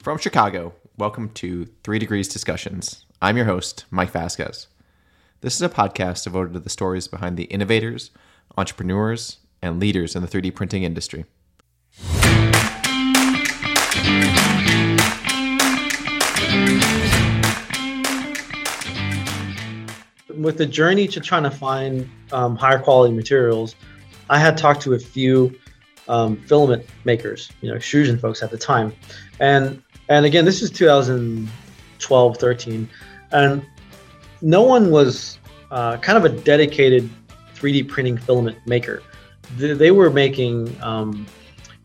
From Chicago, welcome to Three Degrees Discussions. I'm your host, Mike Vasquez. This is a podcast devoted to the stories behind the innovators, entrepreneurs, and leaders in the 3D printing industry. With the journey to trying to find um, higher quality materials, I had talked to a few um, filament makers, you know, extrusion folks at the time, and and again, this is 2012, 13, and no one was uh, kind of a dedicated 3D printing filament maker. They, were making, um,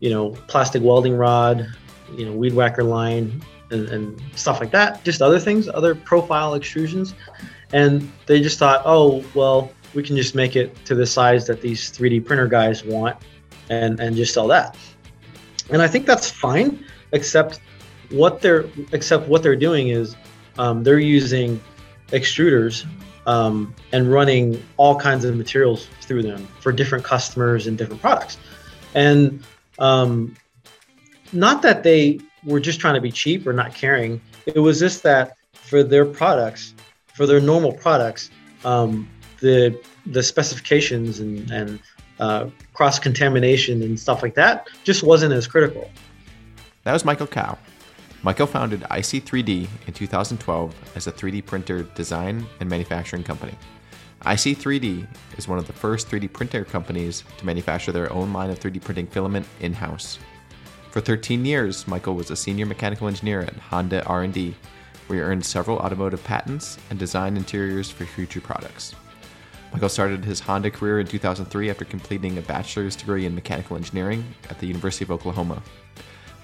you know, plastic welding rod, you know, weed whacker line, and, and stuff like that. Just other things, other profile extrusions, and they just thought, oh, well, we can just make it to the size that these 3D printer guys want, and and just sell that. And I think that's fine, except what they're except what they're doing is um, they're using extruders um, and running all kinds of materials through them for different customers and different products. And um, not that they were just trying to be cheap or not caring. It was just that for their products, for their normal products, um, the the specifications and, and uh, cross contamination and stuff like that just wasn't as critical. That was Michael Cao. Michael founded IC3D in 2012 as a 3D printer design and manufacturing company. IC3D is one of the first 3D printer companies to manufacture their own line of 3D printing filament in-house. For 13 years, Michael was a senior mechanical engineer at Honda R&D, where he earned several automotive patents and designed interiors for future products. Michael started his Honda career in 2003 after completing a bachelor's degree in mechanical engineering at the University of Oklahoma.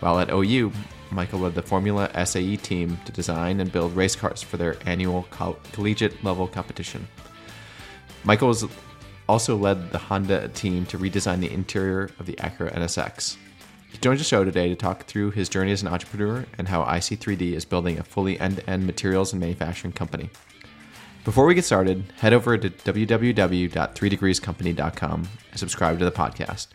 While at OU, Michael led the Formula SAE team to design and build race cars for their annual coll- collegiate level competition. Michael has also led the Honda team to redesign the interior of the Acura NSX. He joins the show today to talk through his journey as an entrepreneur and how IC3D is building a fully end to end materials and manufacturing company. Before we get started, head over to www.3degreescompany.com and subscribe to the podcast.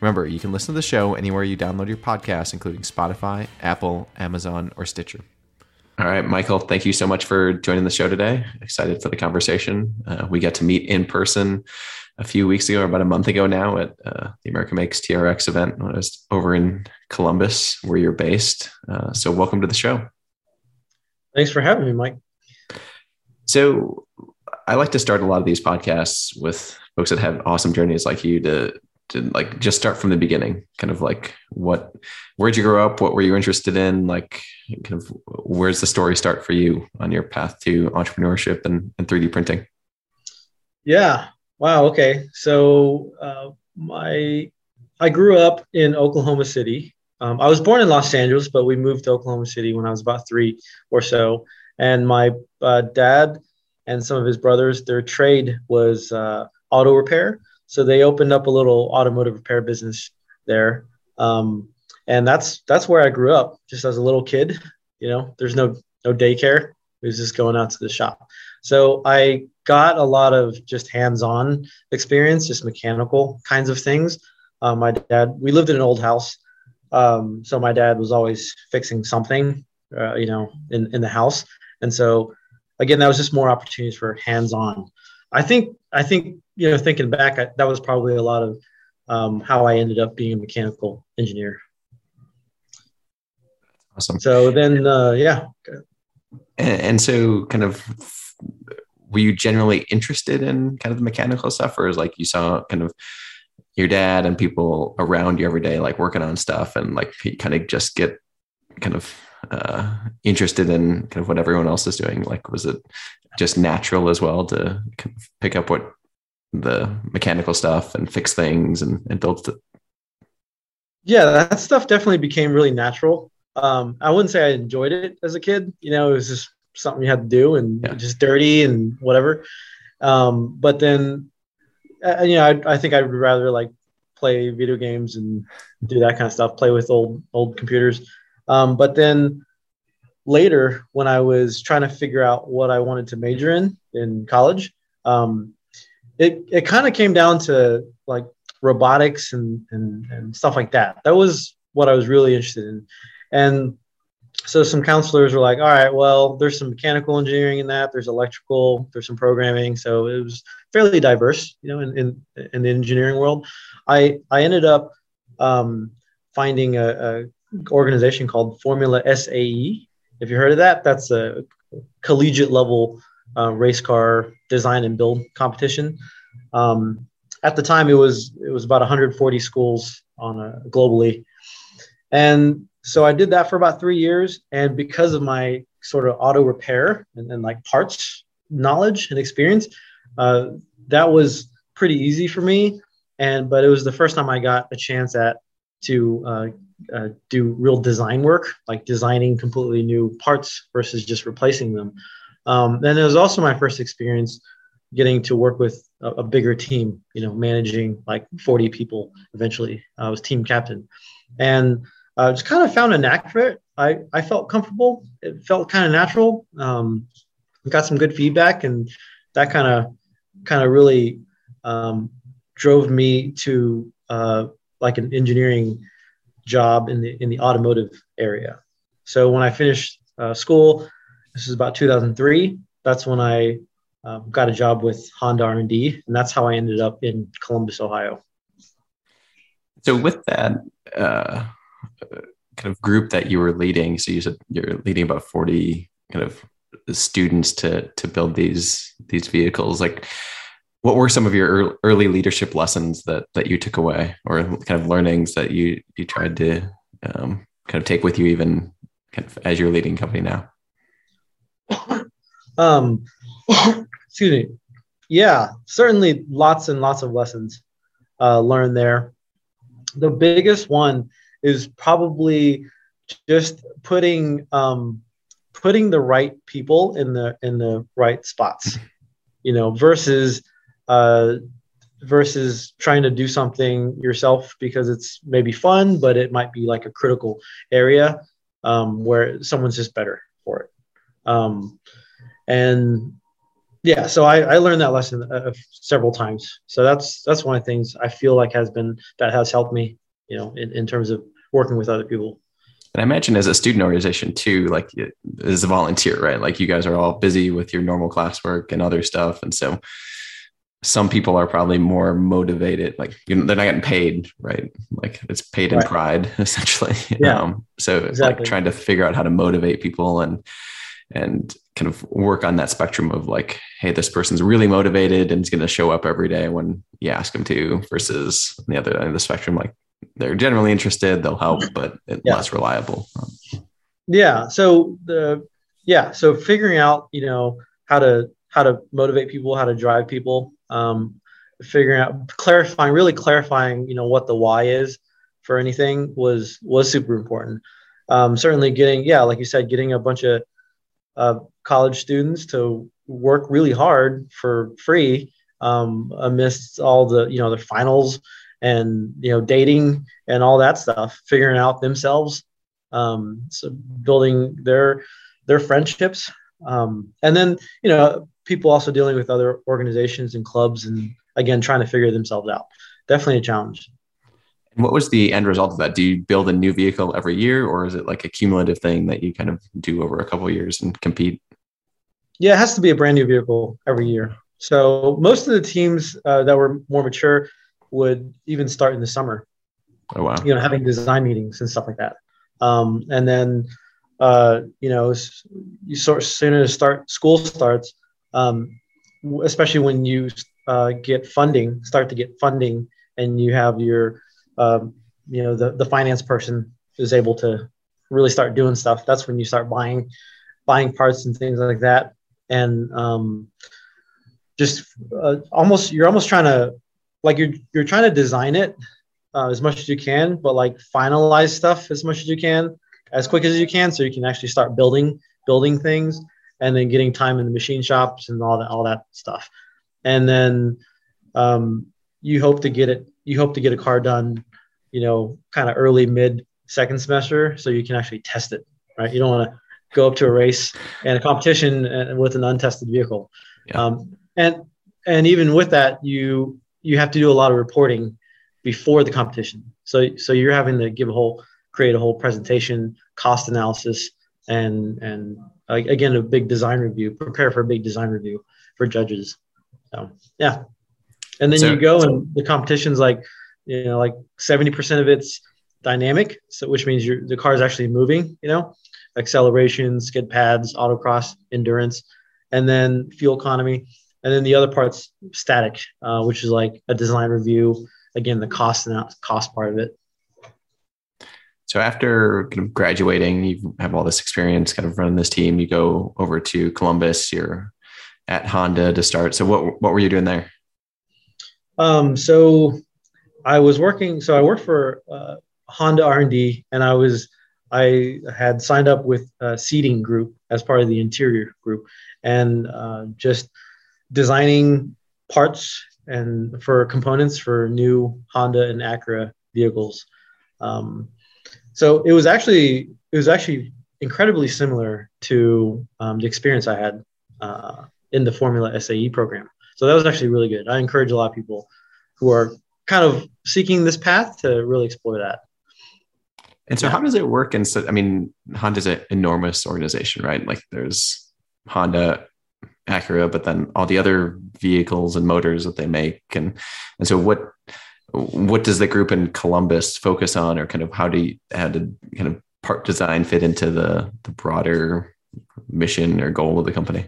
Remember, you can listen to the show anywhere you download your podcast, including Spotify, Apple, Amazon, or Stitcher. All right, Michael, thank you so much for joining the show today. Excited for the conversation. Uh, we got to meet in person a few weeks ago, or about a month ago now, at uh, the America Makes TRX event when I was over in Columbus, where you're based. Uh, so, welcome to the show. Thanks for having me, Mike. So, I like to start a lot of these podcasts with folks that have awesome journeys like you to like just start from the beginning kind of like what where'd you grow up? What were you interested in? Like kind of where's the story start for you on your path to entrepreneurship and, and 3d printing? Yeah. Wow. Okay. So uh, my i grew up in oklahoma city. Um, i was born in los angeles but we moved to oklahoma city when i was about three or so. And my uh, dad and some of his brothers their trade was uh, auto repair so they opened up a little automotive repair business there. Um, and that's that's where I grew up, just as a little kid. You know, there's no no daycare. It was just going out to the shop. So I got a lot of just hands-on experience, just mechanical kinds of things. Uh, my dad, we lived in an old house, um, so my dad was always fixing something, uh, you know, in in the house. And so, again, that was just more opportunities for hands-on. I think I think you know thinking back, I, that was probably a lot of um, how I ended up being a mechanical engineer. Awesome. So then, uh, yeah. And, and, so, kind of, were you generally interested in kind of the mechanical stuff, or is like you saw kind of your dad and people around you every day, like working on stuff, and like kind of just get kind of uh, interested in kind of what everyone else is doing? Like, was it just natural as well to pick up what the mechanical stuff and fix things and, and build stuff? Yeah, that stuff definitely became really natural. Um, I wouldn't say I enjoyed it as a kid. You know, it was just something you had to do and yeah. just dirty and whatever. Um, but then, uh, you know, I, I think I'd rather like play video games and do that kind of stuff, play with old old computers. Um, but then later, when I was trying to figure out what I wanted to major in in college, um, it it kind of came down to like robotics and, and and stuff like that. That was what I was really interested in, and so some counselors were like, all right, well, there's some mechanical engineering in that, there's electrical, there's some programming. So it was fairly diverse, you know, in, in, in the engineering world. I, I ended up um, finding a, a, organization called Formula SAE. If you heard of that, that's a collegiate level uh, race car design and build competition. Um, at the time, it was it was about 140 schools on a, globally, and so I did that for about three years. And because of my sort of auto repair and, and like parts knowledge and experience, uh, that was pretty easy for me. And but it was the first time I got a chance at to uh, uh, do real design work, like designing completely new parts versus just replacing them. Um, and it was also my first experience getting to work with a, a, bigger team, you know, managing like 40 people eventually. I was team captain. And uh, just kind of found a knack for it. I, I felt comfortable. It felt kind of natural. Um, got some good feedback, and that kind of kind of really um, drove me to uh, like an engineering job in the in the automotive area. So when I finished uh, school, this is about 2003. That's when I uh, got a job with Honda R&D, and that's how I ended up in Columbus, Ohio. So with that, uh, kind of group that you were leading so you said you're leading about 40 kind of students to to build these these vehicles like what were some of your early leadership lessons that that you took away or kind of learnings that you you tried to um, kind of take with you even kind of as you're leading company now? Um excuse me. Yeah certainly lots and lots of lessons uh, learned there. The biggest one is probably just putting um, putting the right people in the in the right spots, you know, versus uh, versus trying to do something yourself because it's maybe fun, but it might be like a critical area um, where someone's just better for it. Um, and yeah, so I, I learned that lesson uh, several times. So that's that's one of the things I feel like has been that has helped me you know, in, in terms of working with other people. And I imagine as a student organization too, like as a volunteer, right? Like you guys are all busy with your normal classwork and other stuff. And so some people are probably more motivated, like you know, they're not getting paid, right? Like it's paid in right. pride essentially. Yeah. Um, so exactly. like trying to figure out how to motivate people and, and kind of work on that spectrum of like, Hey, this person's really motivated and is going to show up every day when you ask them to versus the other end of the spectrum, like they're generally interested, they'll help, but yeah. less reliable. Yeah. So the yeah, so figuring out you know how to how to motivate people, how to drive people, um, figuring out clarifying, really clarifying you know what the why is for anything was was super important. Um, certainly getting yeah, like you said, getting a bunch of uh, college students to work really hard for free um, amidst all the you know the finals and you know dating and all that stuff figuring out themselves um, so building their their friendships um, and then you know people also dealing with other organizations and clubs and again trying to figure themselves out definitely a challenge and what was the end result of that do you build a new vehicle every year or is it like a cumulative thing that you kind of do over a couple of years and compete yeah it has to be a brand new vehicle every year so most of the teams uh, that were more mature would even start in the summer. Oh wow! You know, having design meetings and stuff like that. Um, and then, uh, you know, you sort of soon as start school starts, um, especially when you uh, get funding, start to get funding, and you have your, um, you know, the the finance person is able to really start doing stuff. That's when you start buying, buying parts and things like that, and um, just uh, almost you're almost trying to like you're you're trying to design it uh, as much as you can, but like finalize stuff as much as you can, as quick as you can, so you can actually start building building things, and then getting time in the machine shops and all that all that stuff, and then um, you hope to get it. You hope to get a car done, you know, kind of early mid second semester, so you can actually test it. Right? You don't want to go up to a race and a competition uh, with an untested vehicle. Yeah. Um, and and even with that, you you have to do a lot of reporting before the competition. So so you're having to give a whole create a whole presentation, cost analysis, and and again a big design review. Prepare for a big design review for judges. So yeah, and then so, you go and the competition's like you know like seventy percent of it's dynamic, so which means your the car is actually moving. You know, acceleration, skid pads, autocross, endurance, and then fuel economy, and then the other part's static, uh, which is like a design review. Again, the cost and cost part of it. So after kind of graduating, you have all this experience, kind of running this team. You go over to Columbus. You're at Honda to start. So what what were you doing there? Um, so I was working. So I worked for uh, Honda R and D, and I was I had signed up with a seating group as part of the interior group, and uh, just designing parts and for components for new Honda and Acura vehicles. Um, so it was actually it was actually incredibly similar to um, the experience I had uh, in the Formula SAE program. So that was actually really good. I encourage a lot of people who are kind of seeking this path to really explore that. And so, yeah. how does it work? And so, I mean, Honda's an enormous organization, right? Like, there's Honda, Acura, but then all the other vehicles and motors that they make, and and so what what does the group in Columbus focus on, or kind of how do you, how did kind of part design fit into the the broader mission or goal of the company?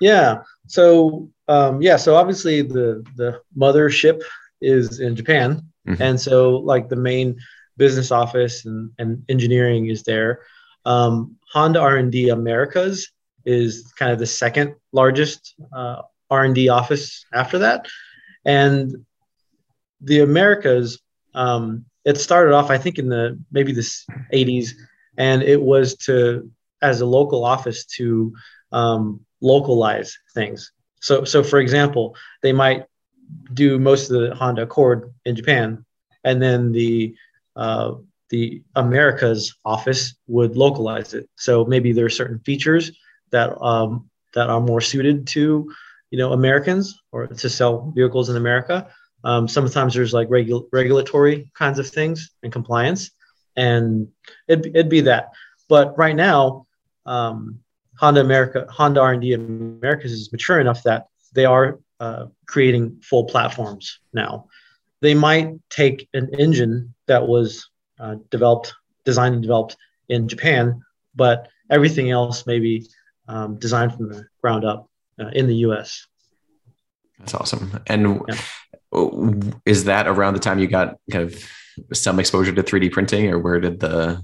Yeah. So um, yeah. So obviously the the mothership is in Japan, mm-hmm. and so like the main business office and, and engineering is there. Um, Honda R and D Americas is kind of the second largest uh, R and D office after that, and the Americas, um, it started off, I think, in the maybe the 80s, and it was to as a local office to um, localize things. So, so for example, they might do most of the Honda Accord in Japan, and then the uh, the Americas office would localize it. So maybe there are certain features that um, that are more suited to you know Americans or to sell vehicles in America. Um, sometimes there's like regu- regulatory kinds of things and compliance, and it'd, it'd be that. But right now, um, Honda America, Honda R&D Americas is mature enough that they are uh, creating full platforms now. They might take an engine that was uh, developed, designed and developed in Japan, but everything else may be um, designed from the ground up uh, in the U.S. That's awesome. And yeah is that around the time you got kind of some exposure to 3D printing, or where did the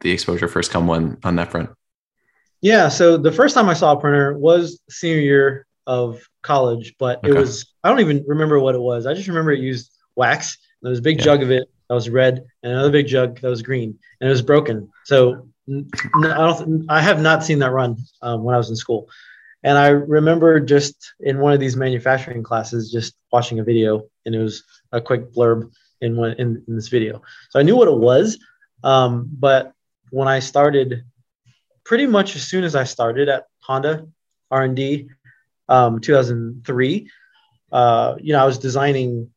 the exposure first come on on that front? Yeah, so the first time I saw a printer was senior year of college, but okay. it was I don't even remember what it was. I just remember it used wax. There was a big yeah. jug of it that was red, and another big jug that was green, and it was broken. So I don't. I have not seen that run um, when I was in school. And I remember just in one of these manufacturing classes, just watching a video, and it was a quick blurb in one in, in this video. So I knew what it was, um, but when I started, pretty much as soon as I started at Honda R and D, um, 2003, uh, you know, I was designing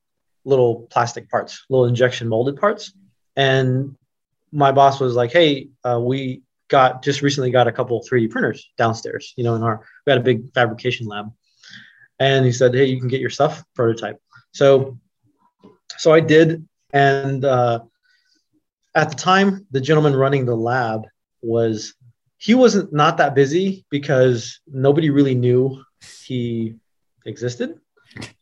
little plastic parts, little injection molded parts, and my boss was like, "Hey, uh, we got just recently got a couple 3D printers downstairs. You know, in our we had a big fabrication lab, and he said, "Hey, you can get your stuff prototype." So, so I did, and uh, at the time, the gentleman running the lab was he wasn't not that busy because nobody really knew he existed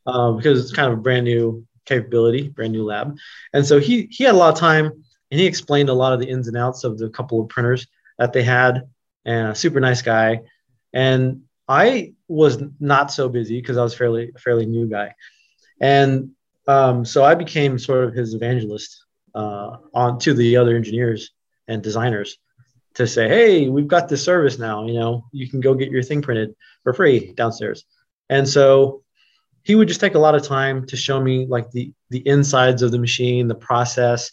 um, because it's kind of a brand new capability, brand new lab, and so he he had a lot of time and he explained a lot of the ins and outs of the couple of printers that they had, and a super nice guy. And I was not so busy because I was fairly fairly new guy, and um, so I became sort of his evangelist uh, on to the other engineers and designers to say, hey, we've got this service now. You know, you can go get your thing printed for free downstairs. And so he would just take a lot of time to show me like the the insides of the machine, the process,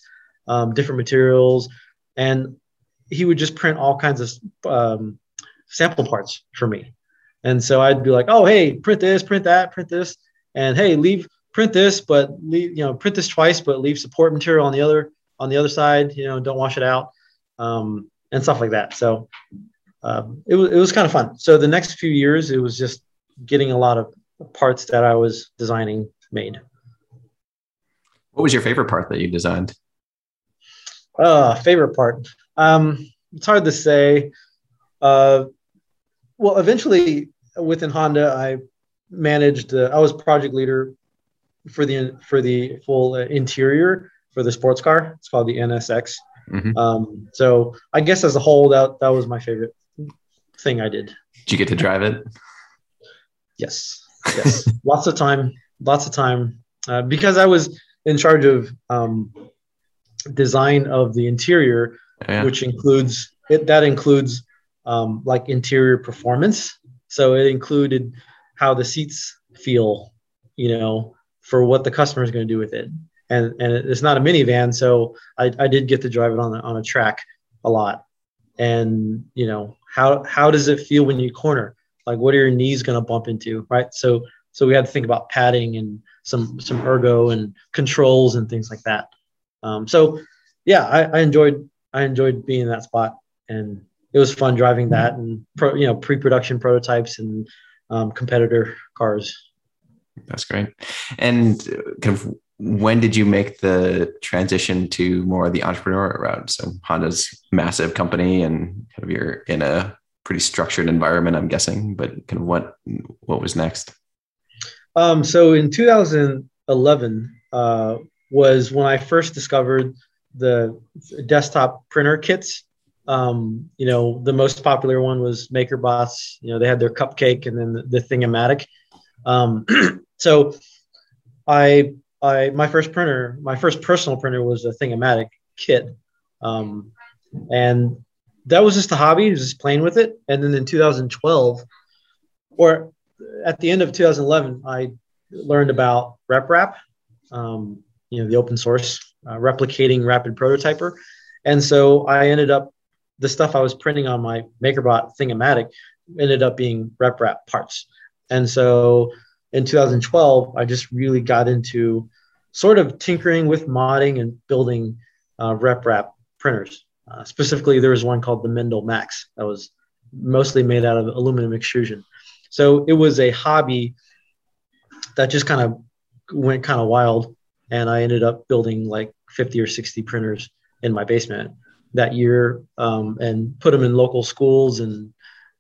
um, different materials, and he would just print all kinds of um, sample parts for me. And so I'd be like, oh, hey, print this, print that, print this. And hey, leave, print this, but leave, you know, print this twice, but leave support material on the other, on the other side, you know, don't wash it out. Um, and stuff like that. So um, it was it was kind of fun. So the next few years, it was just getting a lot of parts that I was designing made. What was your favorite part that you designed? Uh, favorite part. Um, it's hard to say. Uh, well, eventually within Honda, I managed. Uh, I was project leader for the for the full uh, interior for the sports car. It's called the NSX. Mm-hmm. Um, so I guess as a whole, that that was my favorite thing I did. Did you get to drive it? Yes. Yes. lots of time. Lots of time. Uh, because I was in charge of um, design of the interior, yeah. which includes it. That includes um, like interior performance. So it included how the seats feel, you know, for what the customer is going to do with it. And and it's not a minivan, so I, I did get to drive it on a, on a track a lot. And you know how how does it feel when you corner? Like what are your knees going to bump into, right? So so we had to think about padding and some some ergo and controls and things like that. Um, so yeah, I, I enjoyed I enjoyed being in that spot and it was fun driving that and pro, you know pre-production prototypes and um, competitor cars. That's great. And kind of when did you make the transition to more of the entrepreneur route? So Honda's massive company, and kind of you're in a pretty structured environment, I'm guessing. But kind of what what was next? Um, so in 2011 uh, was when I first discovered the desktop printer kits um, you know, the most popular one was MakerBots. You know, they had their cupcake and then the, the Thing-O-Matic. Um, so I, I, my first printer, my first personal printer was a Thing-O-Matic kit. Um, and that was just a hobby, was just playing with it. And then in 2012, or at the end of 2011, I learned about RepRap, um, you know, the open source uh, replicating rapid prototyper. And so I ended up the stuff I was printing on my MakerBot Thing-O-Matic ended up being rep RepRap parts. And so in 2012, I just really got into sort of tinkering with modding and building uh, RepRap printers. Uh, specifically, there was one called the Mendel Max that was mostly made out of aluminum extrusion. So it was a hobby that just kind of went kind of wild. And I ended up building like 50 or 60 printers in my basement that year um, and put them in local schools and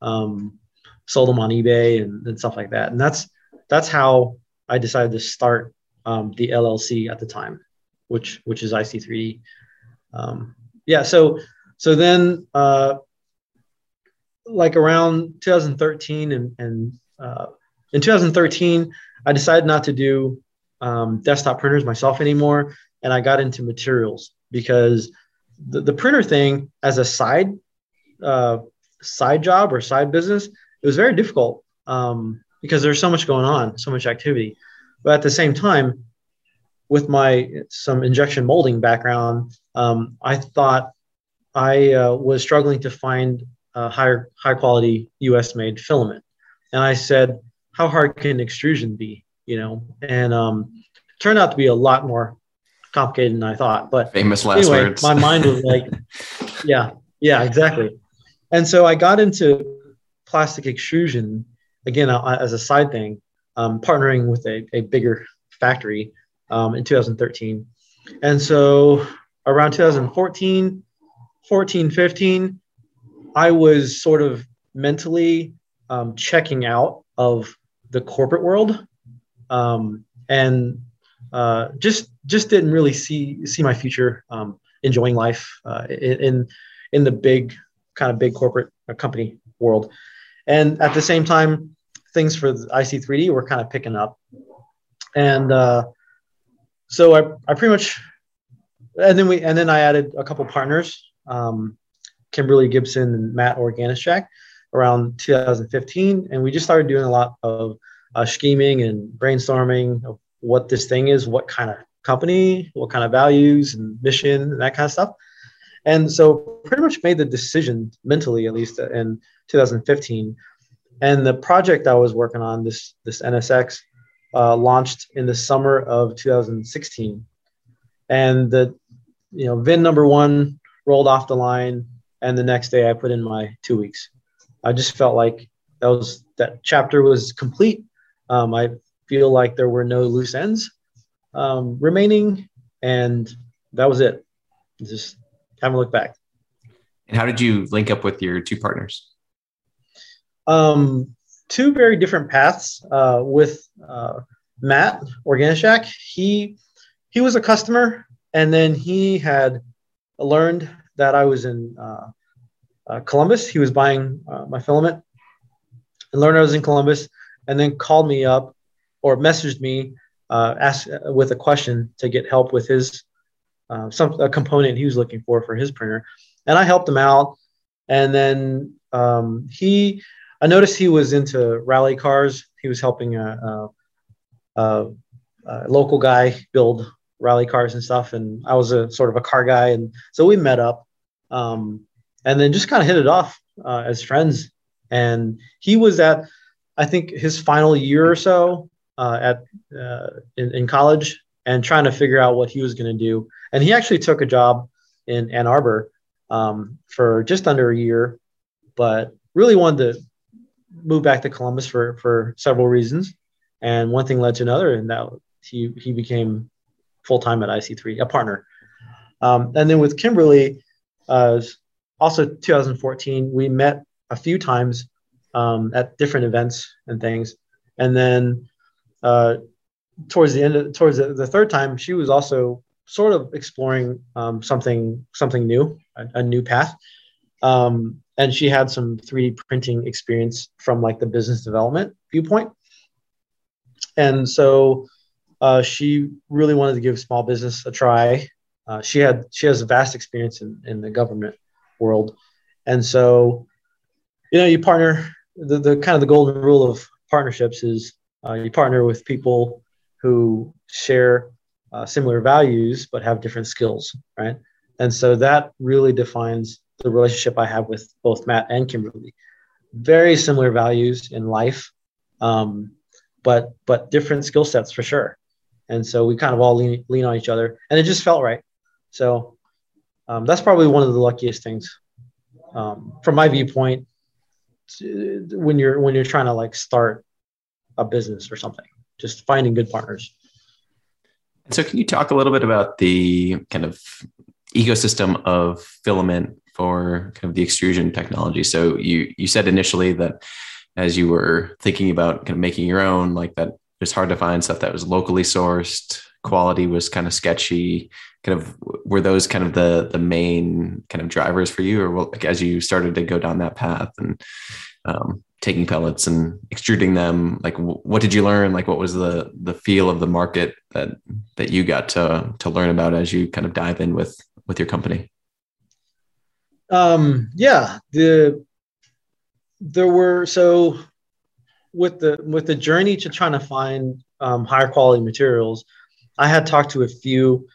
um, sold them on eBay and, and, stuff like that. And that's that's how I decided to start um, the LLC at the time, which which is IC3D. Um, yeah. So so then uh, like around 2013 and and uh, in 2013 I decided not to do um, desktop printers myself anymore, and I got into materials because the, the printer thing as a side uh, side job or side business, it was very difficult um, because there's so much going on, so much activity. But at the same time, with my some injection molding background, um, I thought I uh, was struggling to find a higher high quality U.S. made filament, and I said, "How hard can extrusion be?" You know, and um, turned out to be a lot more complicated than I thought. But famous last anyway, words. my mind was like, yeah, yeah, exactly. And so I got into plastic extrusion again uh, as a side thing, um, partnering with a, a bigger factory um, in 2013. And so around 2014, 14, 15, I was sort of mentally um, checking out of the corporate world um, and uh, just just didn't really see see my future um, enjoying life uh, in in the big kind of big corporate uh, company world. And at the same time, things for IC3D were kind of picking up. And uh, so I, I pretty much, and then we, and then I added a couple partners, um, Kimberly Gibson and Matt Organischak around 2015. And we just started doing a lot of uh, scheming and brainstorming of what this thing is, what kind of company, what kind of values and mission, and that kind of stuff. And so, pretty much made the decision mentally, at least in 2015. And the project I was working on, this this NSX, uh, launched in the summer of 2016. And the you know VIN number one rolled off the line and the next day I put in my two weeks. I just felt like that was that chapter was complete. Um, I feel like there were no loose ends um, remaining, and that was it. Just haven't looked back. And how did you link up with your two partners? Um, two very different paths. Uh, with uh, Matt Organishak, he he was a customer, and then he had learned that I was in uh, uh, Columbus. He was buying uh, my filament and learned I was in Columbus, and then called me up or messaged me, uh, asked with a question to get help with his uh, some a component he was looking for for his printer, and I helped him out. And then um, he, I noticed he was into rally cars. He was helping a, a, a, a local guy build rally cars and stuff, and I was a sort of a car guy, and so we met up. Um, and then just kind of hit it off uh, as friends. And he was at, I think, his final year or so uh, at uh, in, in, college and trying to figure out what he was going to do. And he actually took a job in Ann Arbor um, for just under a year, but really wanted to move back to Columbus for for several reasons. And one thing led to another, and that he he became full time at IC3, a partner. Um, and then with Kimberly, uh, also 2014 we met a few times um, at different events and things and then uh, towards the end of, towards the, the, third time she was also sort of exploring um, something something new a, a new path. Um, and she had some 3d printing experience from like the business development viewpoint. And so uh, she really wanted to give small business a try. Uh, she had she has a vast experience in, in the government world. And so, you know, you partner the, the kind of the golden rule of partnerships is uh, you partner with people who share uh, similar values but have different skills, right? And so that really defines the relationship I have with both Matt and Kimberly. Very similar values in life, um, but but different skill sets for sure. And so we kind of all lean, lean on each other, and it just felt right. So um, that's probably one of the luckiest things um, from my viewpoint when you're when you're trying to like start a business or something just finding good partners. And so can you talk a little bit about the kind of ecosystem of filament for kind of the extrusion technology? So you you said initially that as you were thinking about kind of making your own like that it's hard to find stuff that was locally sourced quality was kind of sketchy. Kind of were those kind of the the main kind of drivers for you or like as you started to go down that path and um, taking pellets and extruding them? Like what did you learn? Like what was the the feel of the market that that you got to to learn about as you kind of dive in with with your company? Um yeah the there were so with the with the journey to trying to find um, higher quality materials i had talked to a few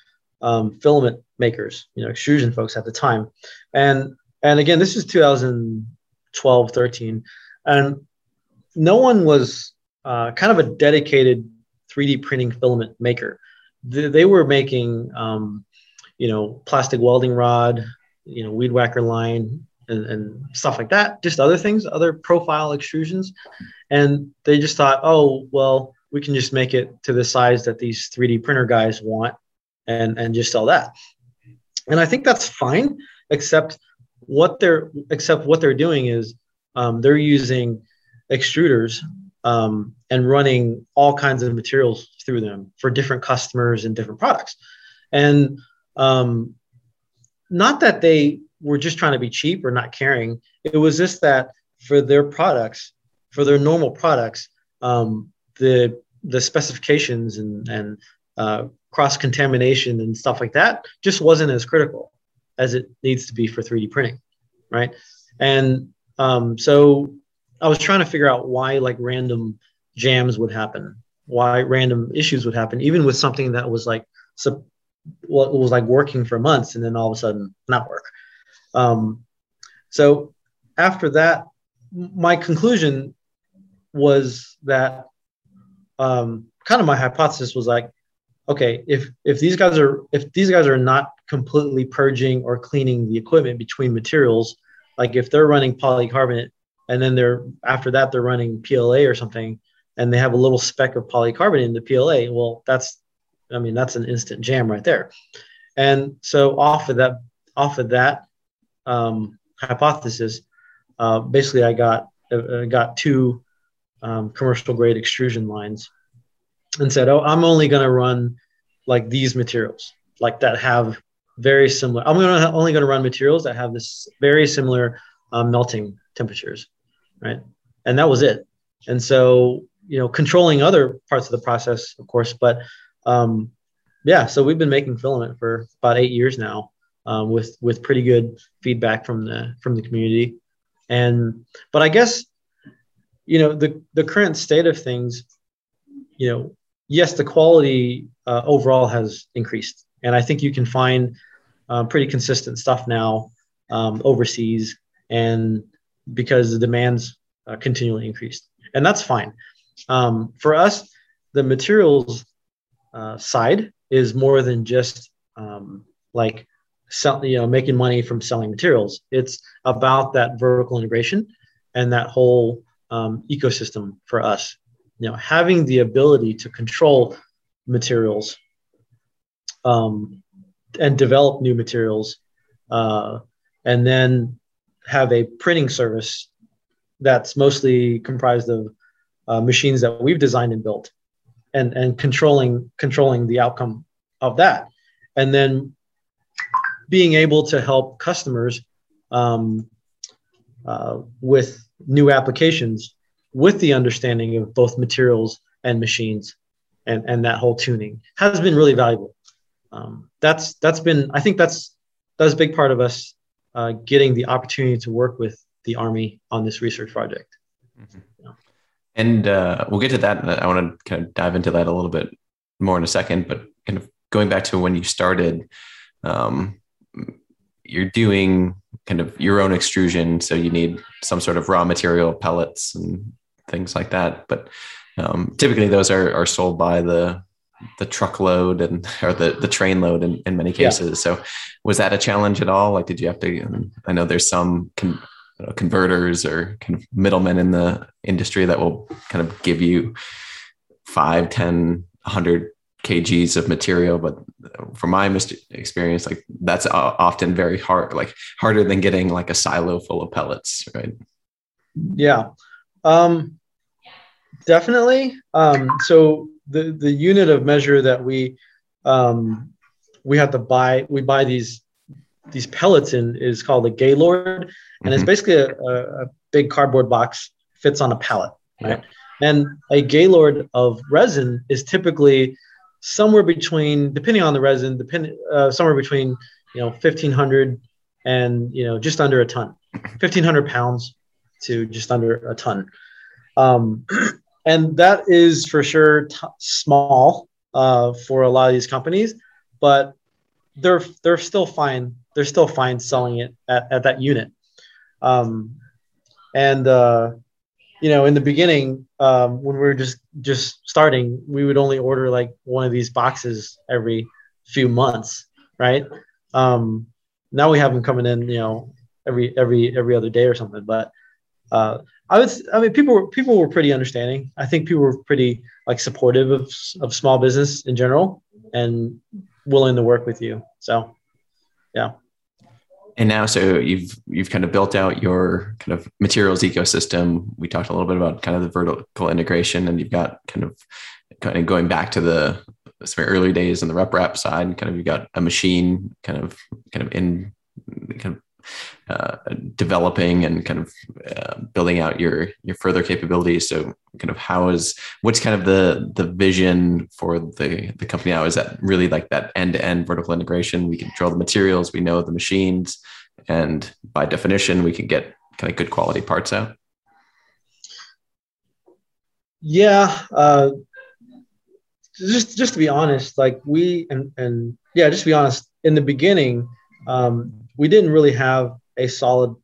um, filament makers, you know, extrusion folks at the time. And and again, this is 2012, 13, and no one was uh, kind of a dedicated 3D printing filament maker. They, they were making, um, you know, plastic welding rod, you know, weed whacker line, and, and, stuff like that. Just other things, other profile extrusions, and they just thought, oh, well, we can just make it to the size that these 3D printer guys want, and and just sell that. And I think that's fine, except what they're except what they're doing is um, they're using extruders um, and running all kinds of materials through them for different customers and different products. And um, not that they were just trying to be cheap or not caring. It was just that for their products, for their normal products, um, the the specifications and and uh, cross contamination and stuff like that just wasn't as critical as it needs to be for 3D printing, right? And um, so I was trying to figure out why like random jams would happen, why random issues would happen, even with something that was like so what was like working for months and then all of a sudden not work. Um, so after that, my conclusion was that um, kind of my hypothesis was like okay, if if these guys are if these guys are not completely purging or cleaning the equipment between materials, like if they're running polycarbonate and then they're after that they're running PLA or something, and they have a little speck of polycarbonate in the PLA, well, that's I mean that's an instant jam right there. And so off of that off of that um, hypothesis, uh, basically I got uh, got two um, commercial grade extrusion lines and said, "Oh, I'm only going to run like these materials, like that have very similar. I'm to only going to run materials that have this very similar um, melting temperatures, right? And that was it. And so, you know, controlling other parts of the process, of course, but um, yeah. So we've been making filament for about eight years now, um, with with pretty good feedback from the from the community. And but I guess, you know, the the current state of things, you know, yes, the quality uh, overall has increased, and I think you can find um, pretty consistent stuff now um, overseas, and because the demands uh, continually increased, and that's fine. Um, for us, the materials uh, side is more than just um, like sell, you know, making money from selling materials. It's about that vertical integration and that whole um, ecosystem for us you know having the ability to control materials um, and develop new materials uh, and then have a printing service that's mostly comprised of uh, machines that we've designed and built and and controlling controlling the outcome of that and then being able to help customers um, uh, with new applications with the understanding of both materials and machines and, and that whole tuning has been really valuable. Um, that's that's been I think that's that's a big part of us uh, getting the opportunity to work with the Army on this research project. Mm-hmm. Yeah. And uh, we'll get to that. I want to kind of dive into that a little bit more in a second. But kind of going back to when you started, um, you're doing kind of your own extrusion, so you need some sort of raw material, pellets, and things like that. But um, typically, those are are sold by the the truckload and or the the train load in, in many cases. Yeah. So, was that a challenge at all? Like, did you have to? Um, I know there's some con, you know, converters or kind of middlemen in the industry that will kind of give you five, 10, 100 kgs of material but from my experience like that's often very hard like harder than getting like a silo full of pellets right yeah um definitely. Um, so the the unit of measure that we um, we have to buy we buy these these pellets in is called a Gaylord, and mm-hmm. it's basically a, a, big cardboard box fits on a pallet, right? Yeah. And a Gaylord of resin is typically somewhere between, depending on the resin, depending uh, somewhere between you know 1500 and you know just under a ton, 1500 pounds to just under a ton. Um, and that is for sure t- small uh, for a lot of these companies, but they're they're still fine. They're still fine selling it at, at that unit. Um, and uh, you know, in the beginning, um, when we were just just starting, we would only order like one of these boxes every few months, right? Um, now we have them coming in, you know, every every every other day or something. But uh, I would, I mean, people were people were pretty understanding. I think people were pretty like supportive of of small business in general and willing to work with you. So, yeah. And now, so you've you've kind of built out your kind of materials ecosystem. We talked a little bit about kind of the vertical integration, and you've got kind of kind of going back to the very early days in the RepRap side. Kind of you've got a machine kind of kind of in kind of uh, developing and kind of uh, building out your your further capabilities. So, kind of how is what's kind of the the vision for the the company now? Is that really like that end to end vertical integration? We control the materials, we know the machines, and by definition, we can get kind of good quality parts out. Yeah. Uh, just just to be honest, like we and and yeah, just to be honest, in the beginning, um, we didn't really have a solid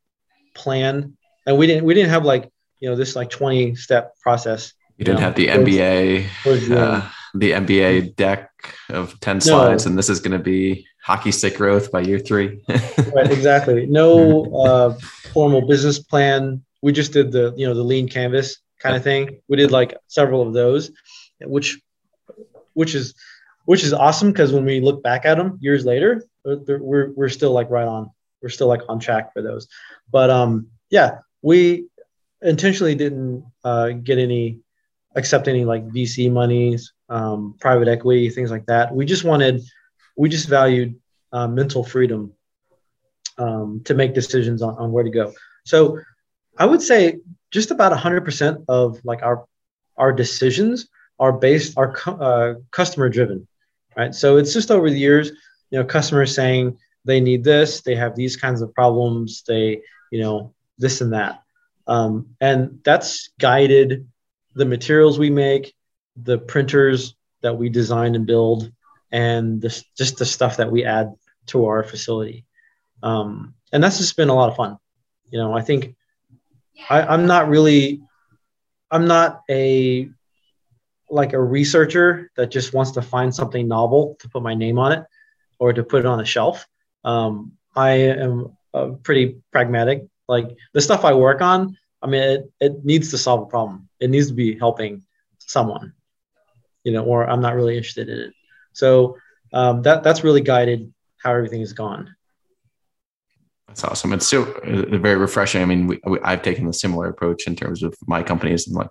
plan, and we didn't we didn't have like you know this like twenty step process. You didn't know, have the towards, MBA. Towards uh, the MBA deck of 10 slides no. and this is going to be hockey stick growth by year three. right, exactly. No uh, formal business plan. We just did the, you know, the lean canvas kind of thing. We did like several of those, which, which is, which is awesome because when we look back at them years later, we're, we're still like right on, we're still like on track for those. But um, yeah, we intentionally didn't uh, get any accept any like VC monies, um, private equity, things like that. We just wanted, we just valued uh, mental freedom um, to make decisions on, on where to go. So I would say just about 100% of like our our decisions are based are uh, customer driven, right? So it's just over the years, you know, customers saying they need this, they have these kinds of problems, they you know this and that, um, and that's guided the materials we make, the printers that we design and build, and this, just the stuff that we add to our facility. Um, and that's just been a lot of fun. You know, I think I, I'm not really, I'm not a like a researcher that just wants to find something novel to put my name on it or to put it on a shelf. Um, I am uh, pretty pragmatic. Like the stuff I work on, I mean, it, it needs to solve a problem. It needs to be helping someone, you know, or I'm not really interested in it. So um, that that's really guided how everything has gone. That's awesome. It's so uh, very refreshing. I mean, we, we, I've taken a similar approach in terms of my companies and like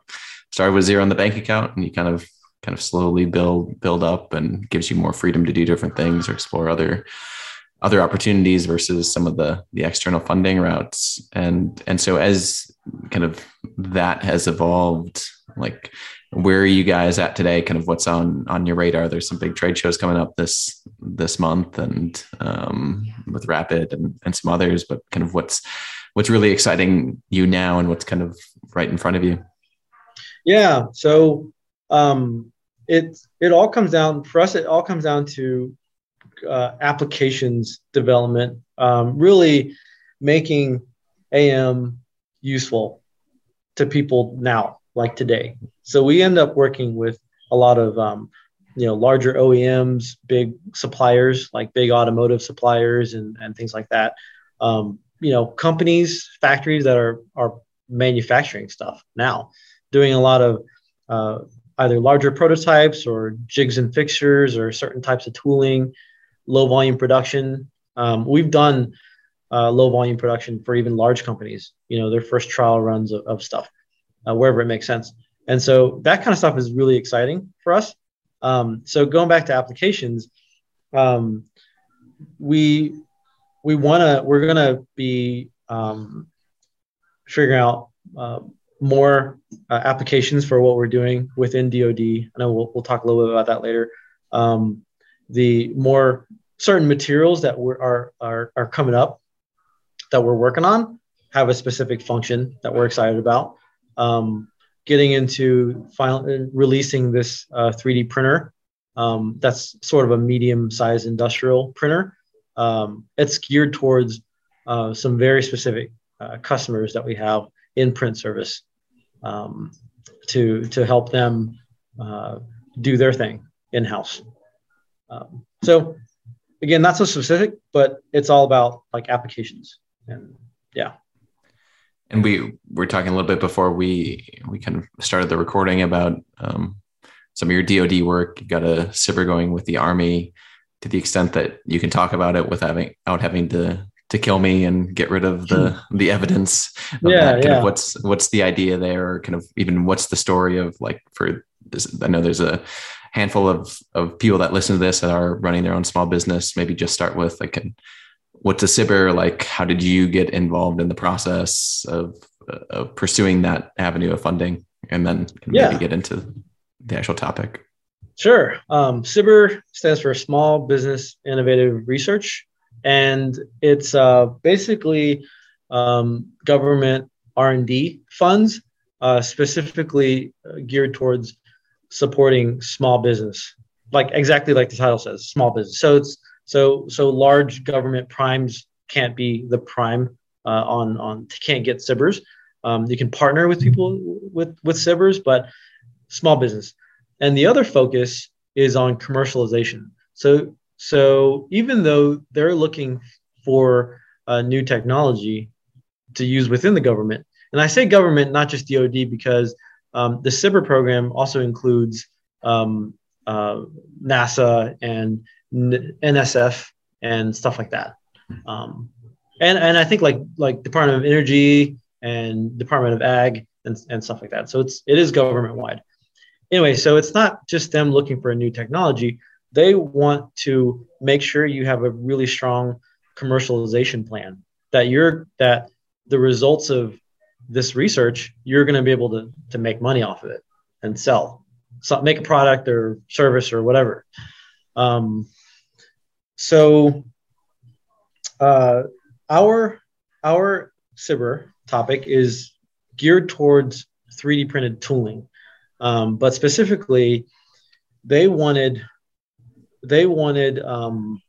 started with zero on the bank account and you kind of kind of slowly build build up and gives you more freedom to do different things or explore other other opportunities versus some of the the external funding routes. And and so as kind of that has evolved like where are you guys at today? Kind of what's on on your radar? There's some big trade shows coming up this this month and um, with rapid and, and some others but kind of what's what's really exciting you now and what's kind of right in front of you yeah so um it it all comes down for us it all comes down to uh, applications development um, really making am useful to people now like today. So we end up working with a lot of um, you know larger OEMs, big suppliers like big automotive suppliers and, and things like that. Um, you know, companies, factories that are are manufacturing stuff now, doing a lot of uh, either larger prototypes or jigs and fixtures or certain types of tooling, low volume production. Um, we've done uh, low volume production for even large companies. You know, their first trial runs of, of stuff uh, wherever it makes sense. And so that kind of stuff is really exciting for us. Um, so going back to applications, um, we we want to we're going to be um, figuring out uh, more uh, applications for what we're doing within DoD. I know we'll, we'll talk a little bit about that later. Um, the more certain materials that are, are are coming up that we're working on have a specific function that we're excited about um, getting into final, releasing this uh, 3D printer. Um, that's sort of a medium-sized industrial printer. Um, it's geared towards uh, some very specific uh, customers that we have in print service um, to to help them uh, do their thing in house. Um, so again, not so specific, but it's all about like applications and yeah and we were talking a little bit before we we kind of started the recording about um, some of your DoD work. You got a SBIR going with the Army to the extent that you can talk about it without having, without having to to kill me and get rid of the hmm. the evidence. Of yeah, that. Kind yeah. Of what's what's the idea there? Or kind of even what's the story of like for this? I know there's a handful of of people that listen to this that are running their own small business. Maybe just start with like what's a SBIR like? How did you get involved in the process of, of pursuing that avenue of funding, and then yeah. maybe get into the actual topic? Sure. Um, SBIR stands for Small Business Innovative Research, and it's uh, basically um, government R and D funds, uh, specifically uh, geared towards supporting small business, like exactly like the title says, small business. So it's so so large government primes can't be the prime uh, on on can't get SBIRs. Um, you can partner with people with with SBIRs, but small business. and the other focus is on commercialization. So so even though they're looking for a new technology to use within the government, and I say government, not just DoD, because um, the SBIR program also includes um, uh, NASA and NSF and stuff like that. Um, and and I think like like Department of Energy and Department of Ag and, and stuff like that. So it's it is government wide. Anyway, so it's not just them looking for a new technology. They want to make sure you have a really strong commercialization plan that you're that the results of this research you're going to be able to to make money off of it and sell. So make a product or service or whatever. Um, so uh, our our SBIR topic is geared towards 3D printed tooling, um, but specifically, they wanted they wanted um,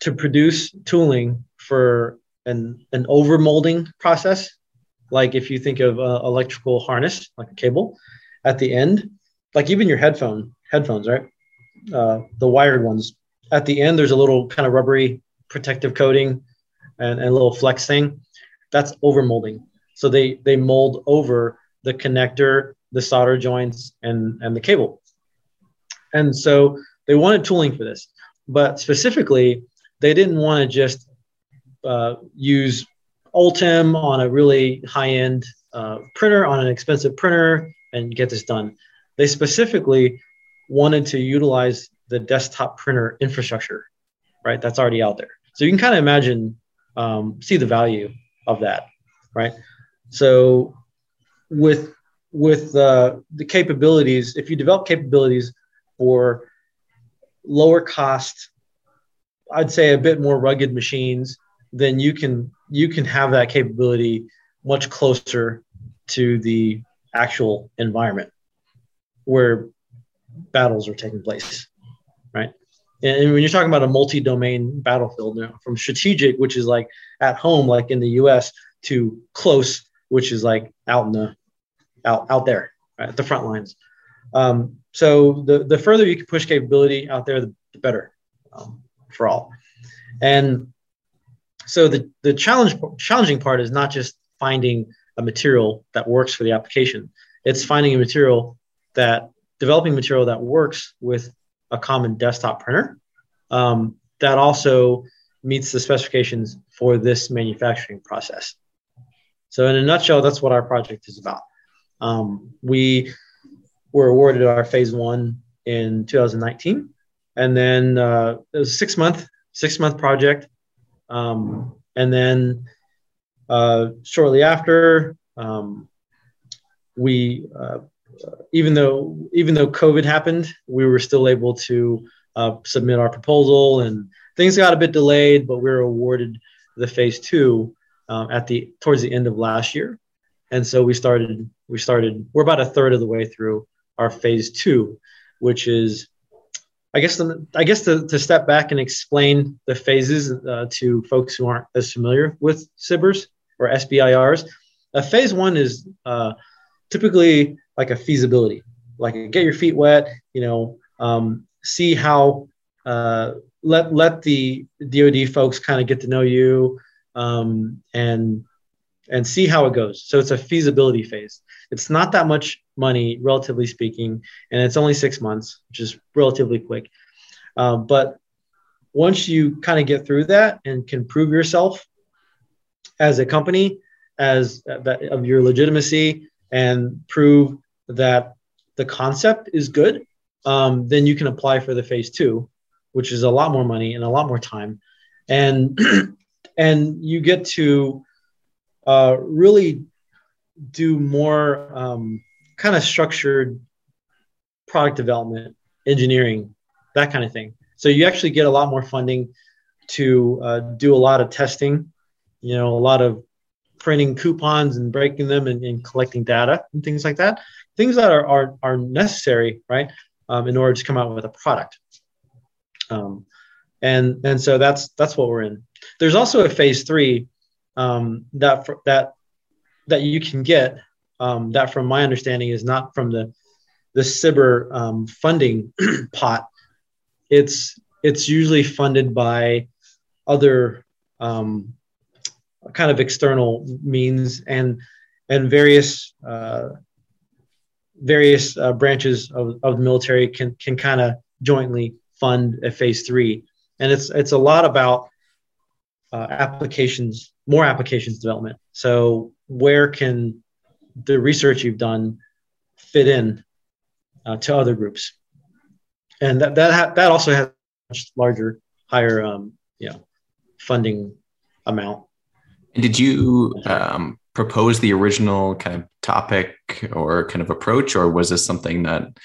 to produce tooling for an an overmolding process, like if you think of an electrical harness, like a cable, at the end, like even your headphone headphones, right? Uh, the wired ones. At the end, there's a little kind of rubbery protective coating and, and a little flex thing. That's overmolding. So they they mold over the connector, the solder joints, and and the cable. And so they wanted tooling for this, but specifically, they didn't want to just uh, use Ultem on a really high end uh, printer on an expensive printer and get this done. They specifically wanted to utilize the desktop printer infrastructure, right? That's already out there. So you can kind of imagine, um, see the value of that, right? So with with uh, the capabilities, if you develop capabilities for lower cost, I'd say a bit more rugged machines, then you can you can have that capability much closer to the actual environment where battles are taking place, right? And when you're talking about a multi-domain battlefield, know, from strategic, which is like at home, like in the U.S., to close, which is like out in the out out there right, at the front lines. Um, so the the further you can push capability out there, the, better um, for all. And so the the challenge challenging part is not just finding a material that works for the application; it's finding a material that developing material that works with a common desktop printer um, that also meets the specifications for this manufacturing process. So, in a nutshell, that's what our project is about. Um, we were awarded our phase one in 2019, and then uh, it was a six month six month project, um, and then uh, shortly after, um, we uh, even though even though COVID happened, we were still able to uh, submit our proposal, and things got a bit delayed, but we were awarded the phase two um, at the towards the end of last year, and so we started we started we're about a third of the way through our phase two, which is I guess the, I guess to, to step back and explain the phases uh, to folks who aren't as familiar with SBIRs or SBIRs. A phase one is uh, typically like a feasibility, like get your feet wet, you know, um, see how uh, let let the DoD folks kind of get to know you um, and and see how it goes. So it's a feasibility phase. It's not that much money, relatively speaking, and it's only six months, which is relatively quick. Um, but once you kind of get through that and can prove yourself as a company, as uh, that, of your legitimacy, and prove that the concept is good, um, then you can apply for the phase two, which is a lot more money and a lot more time, and and you get to uh, really do more um, kind of structured product development, engineering, that kind of thing. So you actually get a lot more funding to uh, do a lot of testing, you know, a lot of printing coupons and breaking them and, and collecting data and things like that things that are are, are necessary, right, um, in order to come out with a product. Um, and and so that's that's what we're in. There's also a phase three um, that that that you can get. Um, that, from my understanding, is not from the the SBIR um, funding pot, it's it's usually funded by other um, kind of external means and and various uh, various uh, branches of, of the military can can kind of jointly fund a phase three, and it's it's a lot about uh, applications, more applications development. So where can the research you've done fit in uh, to other groups? And that that ha- that also has much larger, higher, um, you know, funding amount. And did you um, propose the original kind of topic or kind of approach, or was this something that,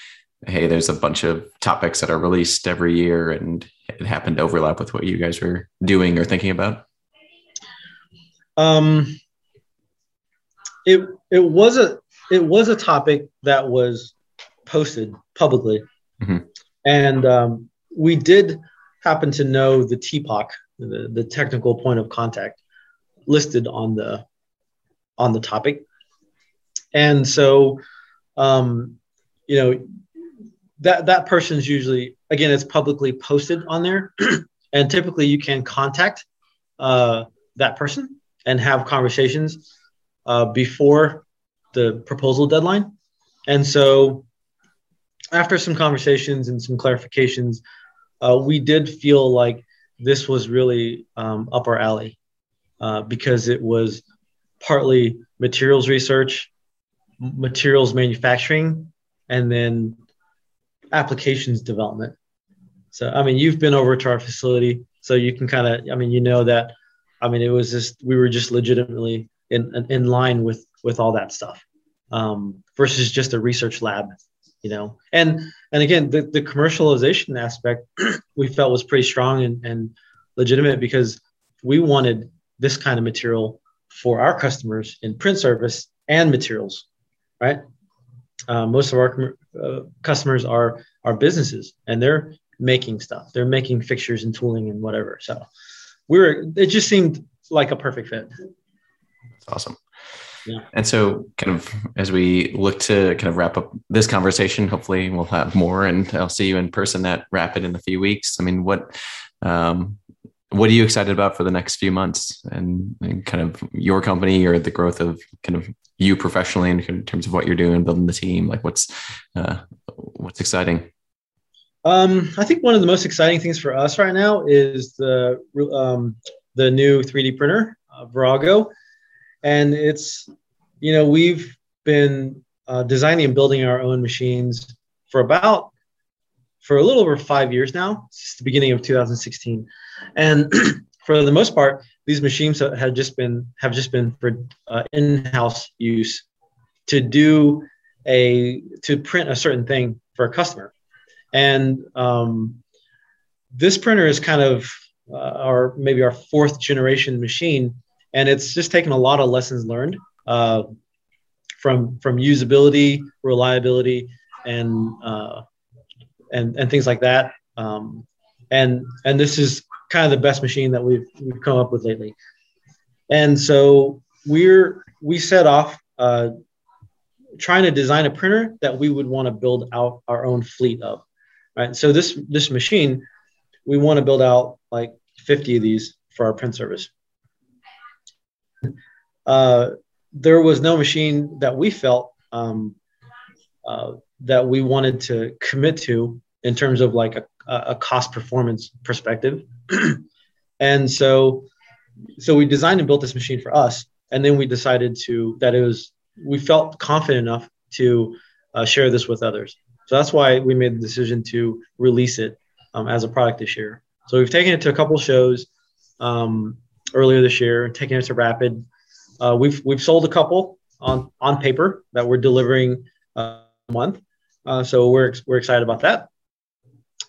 hey, there's a bunch of topics that are released every year and it happened to overlap with what you guys were doing or thinking about? Um, it it was a it was a topic that was posted publicly, mm-hmm. and um, we did happen to know the TPOC, the, the technical point of contact, listed on the on the topic, and so um, you know that that person's usually again it's publicly posted on there, and typically you can contact uh, that person and have conversations uh, before the proposal deadline, and so after some conversations and some clarifications, uh, we did feel like this was really um, up our alley uh, because it was partly materials research, materials manufacturing, and then applications development. So, I mean, you've been over to our facility, so you can kind of, I mean, you know that, I mean, it was just we were just legitimately in in line with with all that stuff um, versus just a research lab, you know. And and again, the, the commercialization aspect we felt was pretty strong and, and legitimate because we wanted this kind of material for our customers in print service and materials, right? Uh, most of our uh, customers are are businesses, and they're making stuff. They're making fixtures and tooling and whatever. So we were. It just seemed like a perfect fit. That's awesome. Yeah. And so, kind of as we look to kind of wrap up this conversation, hopefully we'll have more, and I'll see you in person at Rapid in a few weeks. I mean, what um, what are you excited about for the next few months? And, and, kind of your company or the growth of kind of you professionally in, terms of what you're doing building the team like what's uh, what's exciting? Um, i think one of the most exciting things for us right now is the um, the new 3d printer uh, virago. And it's you know we've been uh, designing and building our own machines for about for a little over five years now since the beginning of 2016 and for the most part, these machines have just been have just been for uh, in-house use to do a to print a certain thing for a customer. And um, this printer is kind of uh, our maybe our fourth generation machine, and it's just taken a lot of lessons learned uh, from from usability, reliability, and uh, and and things like that. Um, and and this is kind of the best machine that we've we've come up with lately. And so we're we set off uh, trying to design a printer that we would want to build out our own fleet of, right? So this this machine, we want to build out like 50 of these for our print service. Uh, there was no machine that we felt um, uh, that we wanted to commit to in terms of like a, a cost performance perspective. and so so we designed and built this machine for us. And then we decided to that it was we felt confident enough to uh, share this with others. So that's why we made the decision to release it um, as a product this year. So we've taken it to a couple shows um, earlier this year taken it to rapid. Uh, we've we've sold a couple on on paper that we're delivering uh, a month. Uh, so we're we're excited about that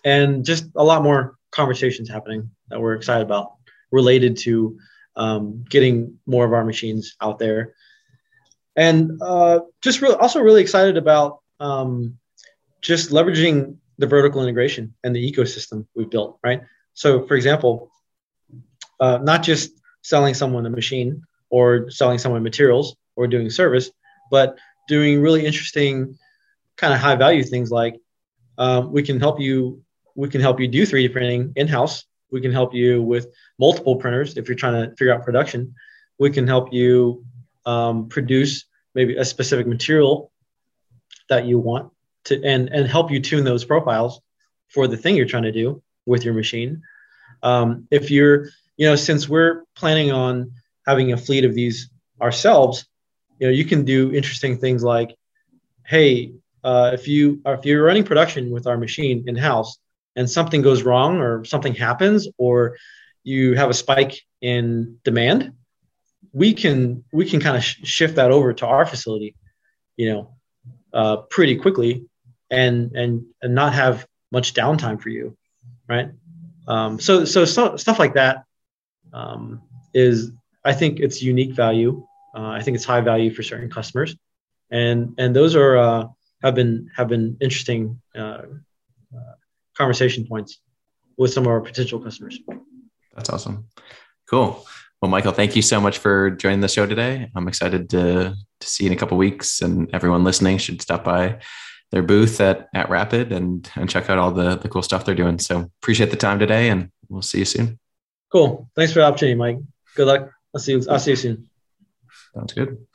and just a lot more conversations happening that we're excited about related to um, getting more of our machines out there. And uh, just really, also really excited about um, just leveraging the vertical integration and the ecosystem we've built, right? So, for example, uh, not just selling someone a machine or selling someone materials or doing service, but doing really interesting kind of high value things like um, we can help you we can help you do 3D printing in house. We can help you with multiple printers if you're trying to figure out production. We can help you um, produce maybe a specific material that you want to and and help you tune those profiles for the thing you're trying to do with your machine. Um, if you're, you know, since we're planning on having a fleet of these ourselves, you know, you can do interesting things like, hey, uh, if you if you're running production with our machine in house and something goes wrong or something happens or you have a spike in demand, we can we can kind of sh- shift that over to our facility, you know, uh, pretty quickly, and and and not have much downtime for you, right? Um, so, so, stuff like that um, is, I think it's unique value. Uh, I think it's high value for certain customers, and and those are uh, have been have been interesting uh conversation points with some of our potential customers. That's awesome. Cool. Well, Michael, thank you so much for joining the show today. I'm excited to to see you in a couple weeks, and everyone listening should stop by their booth at at Rapid and and check out all the the cool stuff they're doing. So appreciate the time today, and we'll see you soon. Cool. Thanks for the opportunity, Mike. Good luck. I'll see you. I'll see you soon. Sounds good.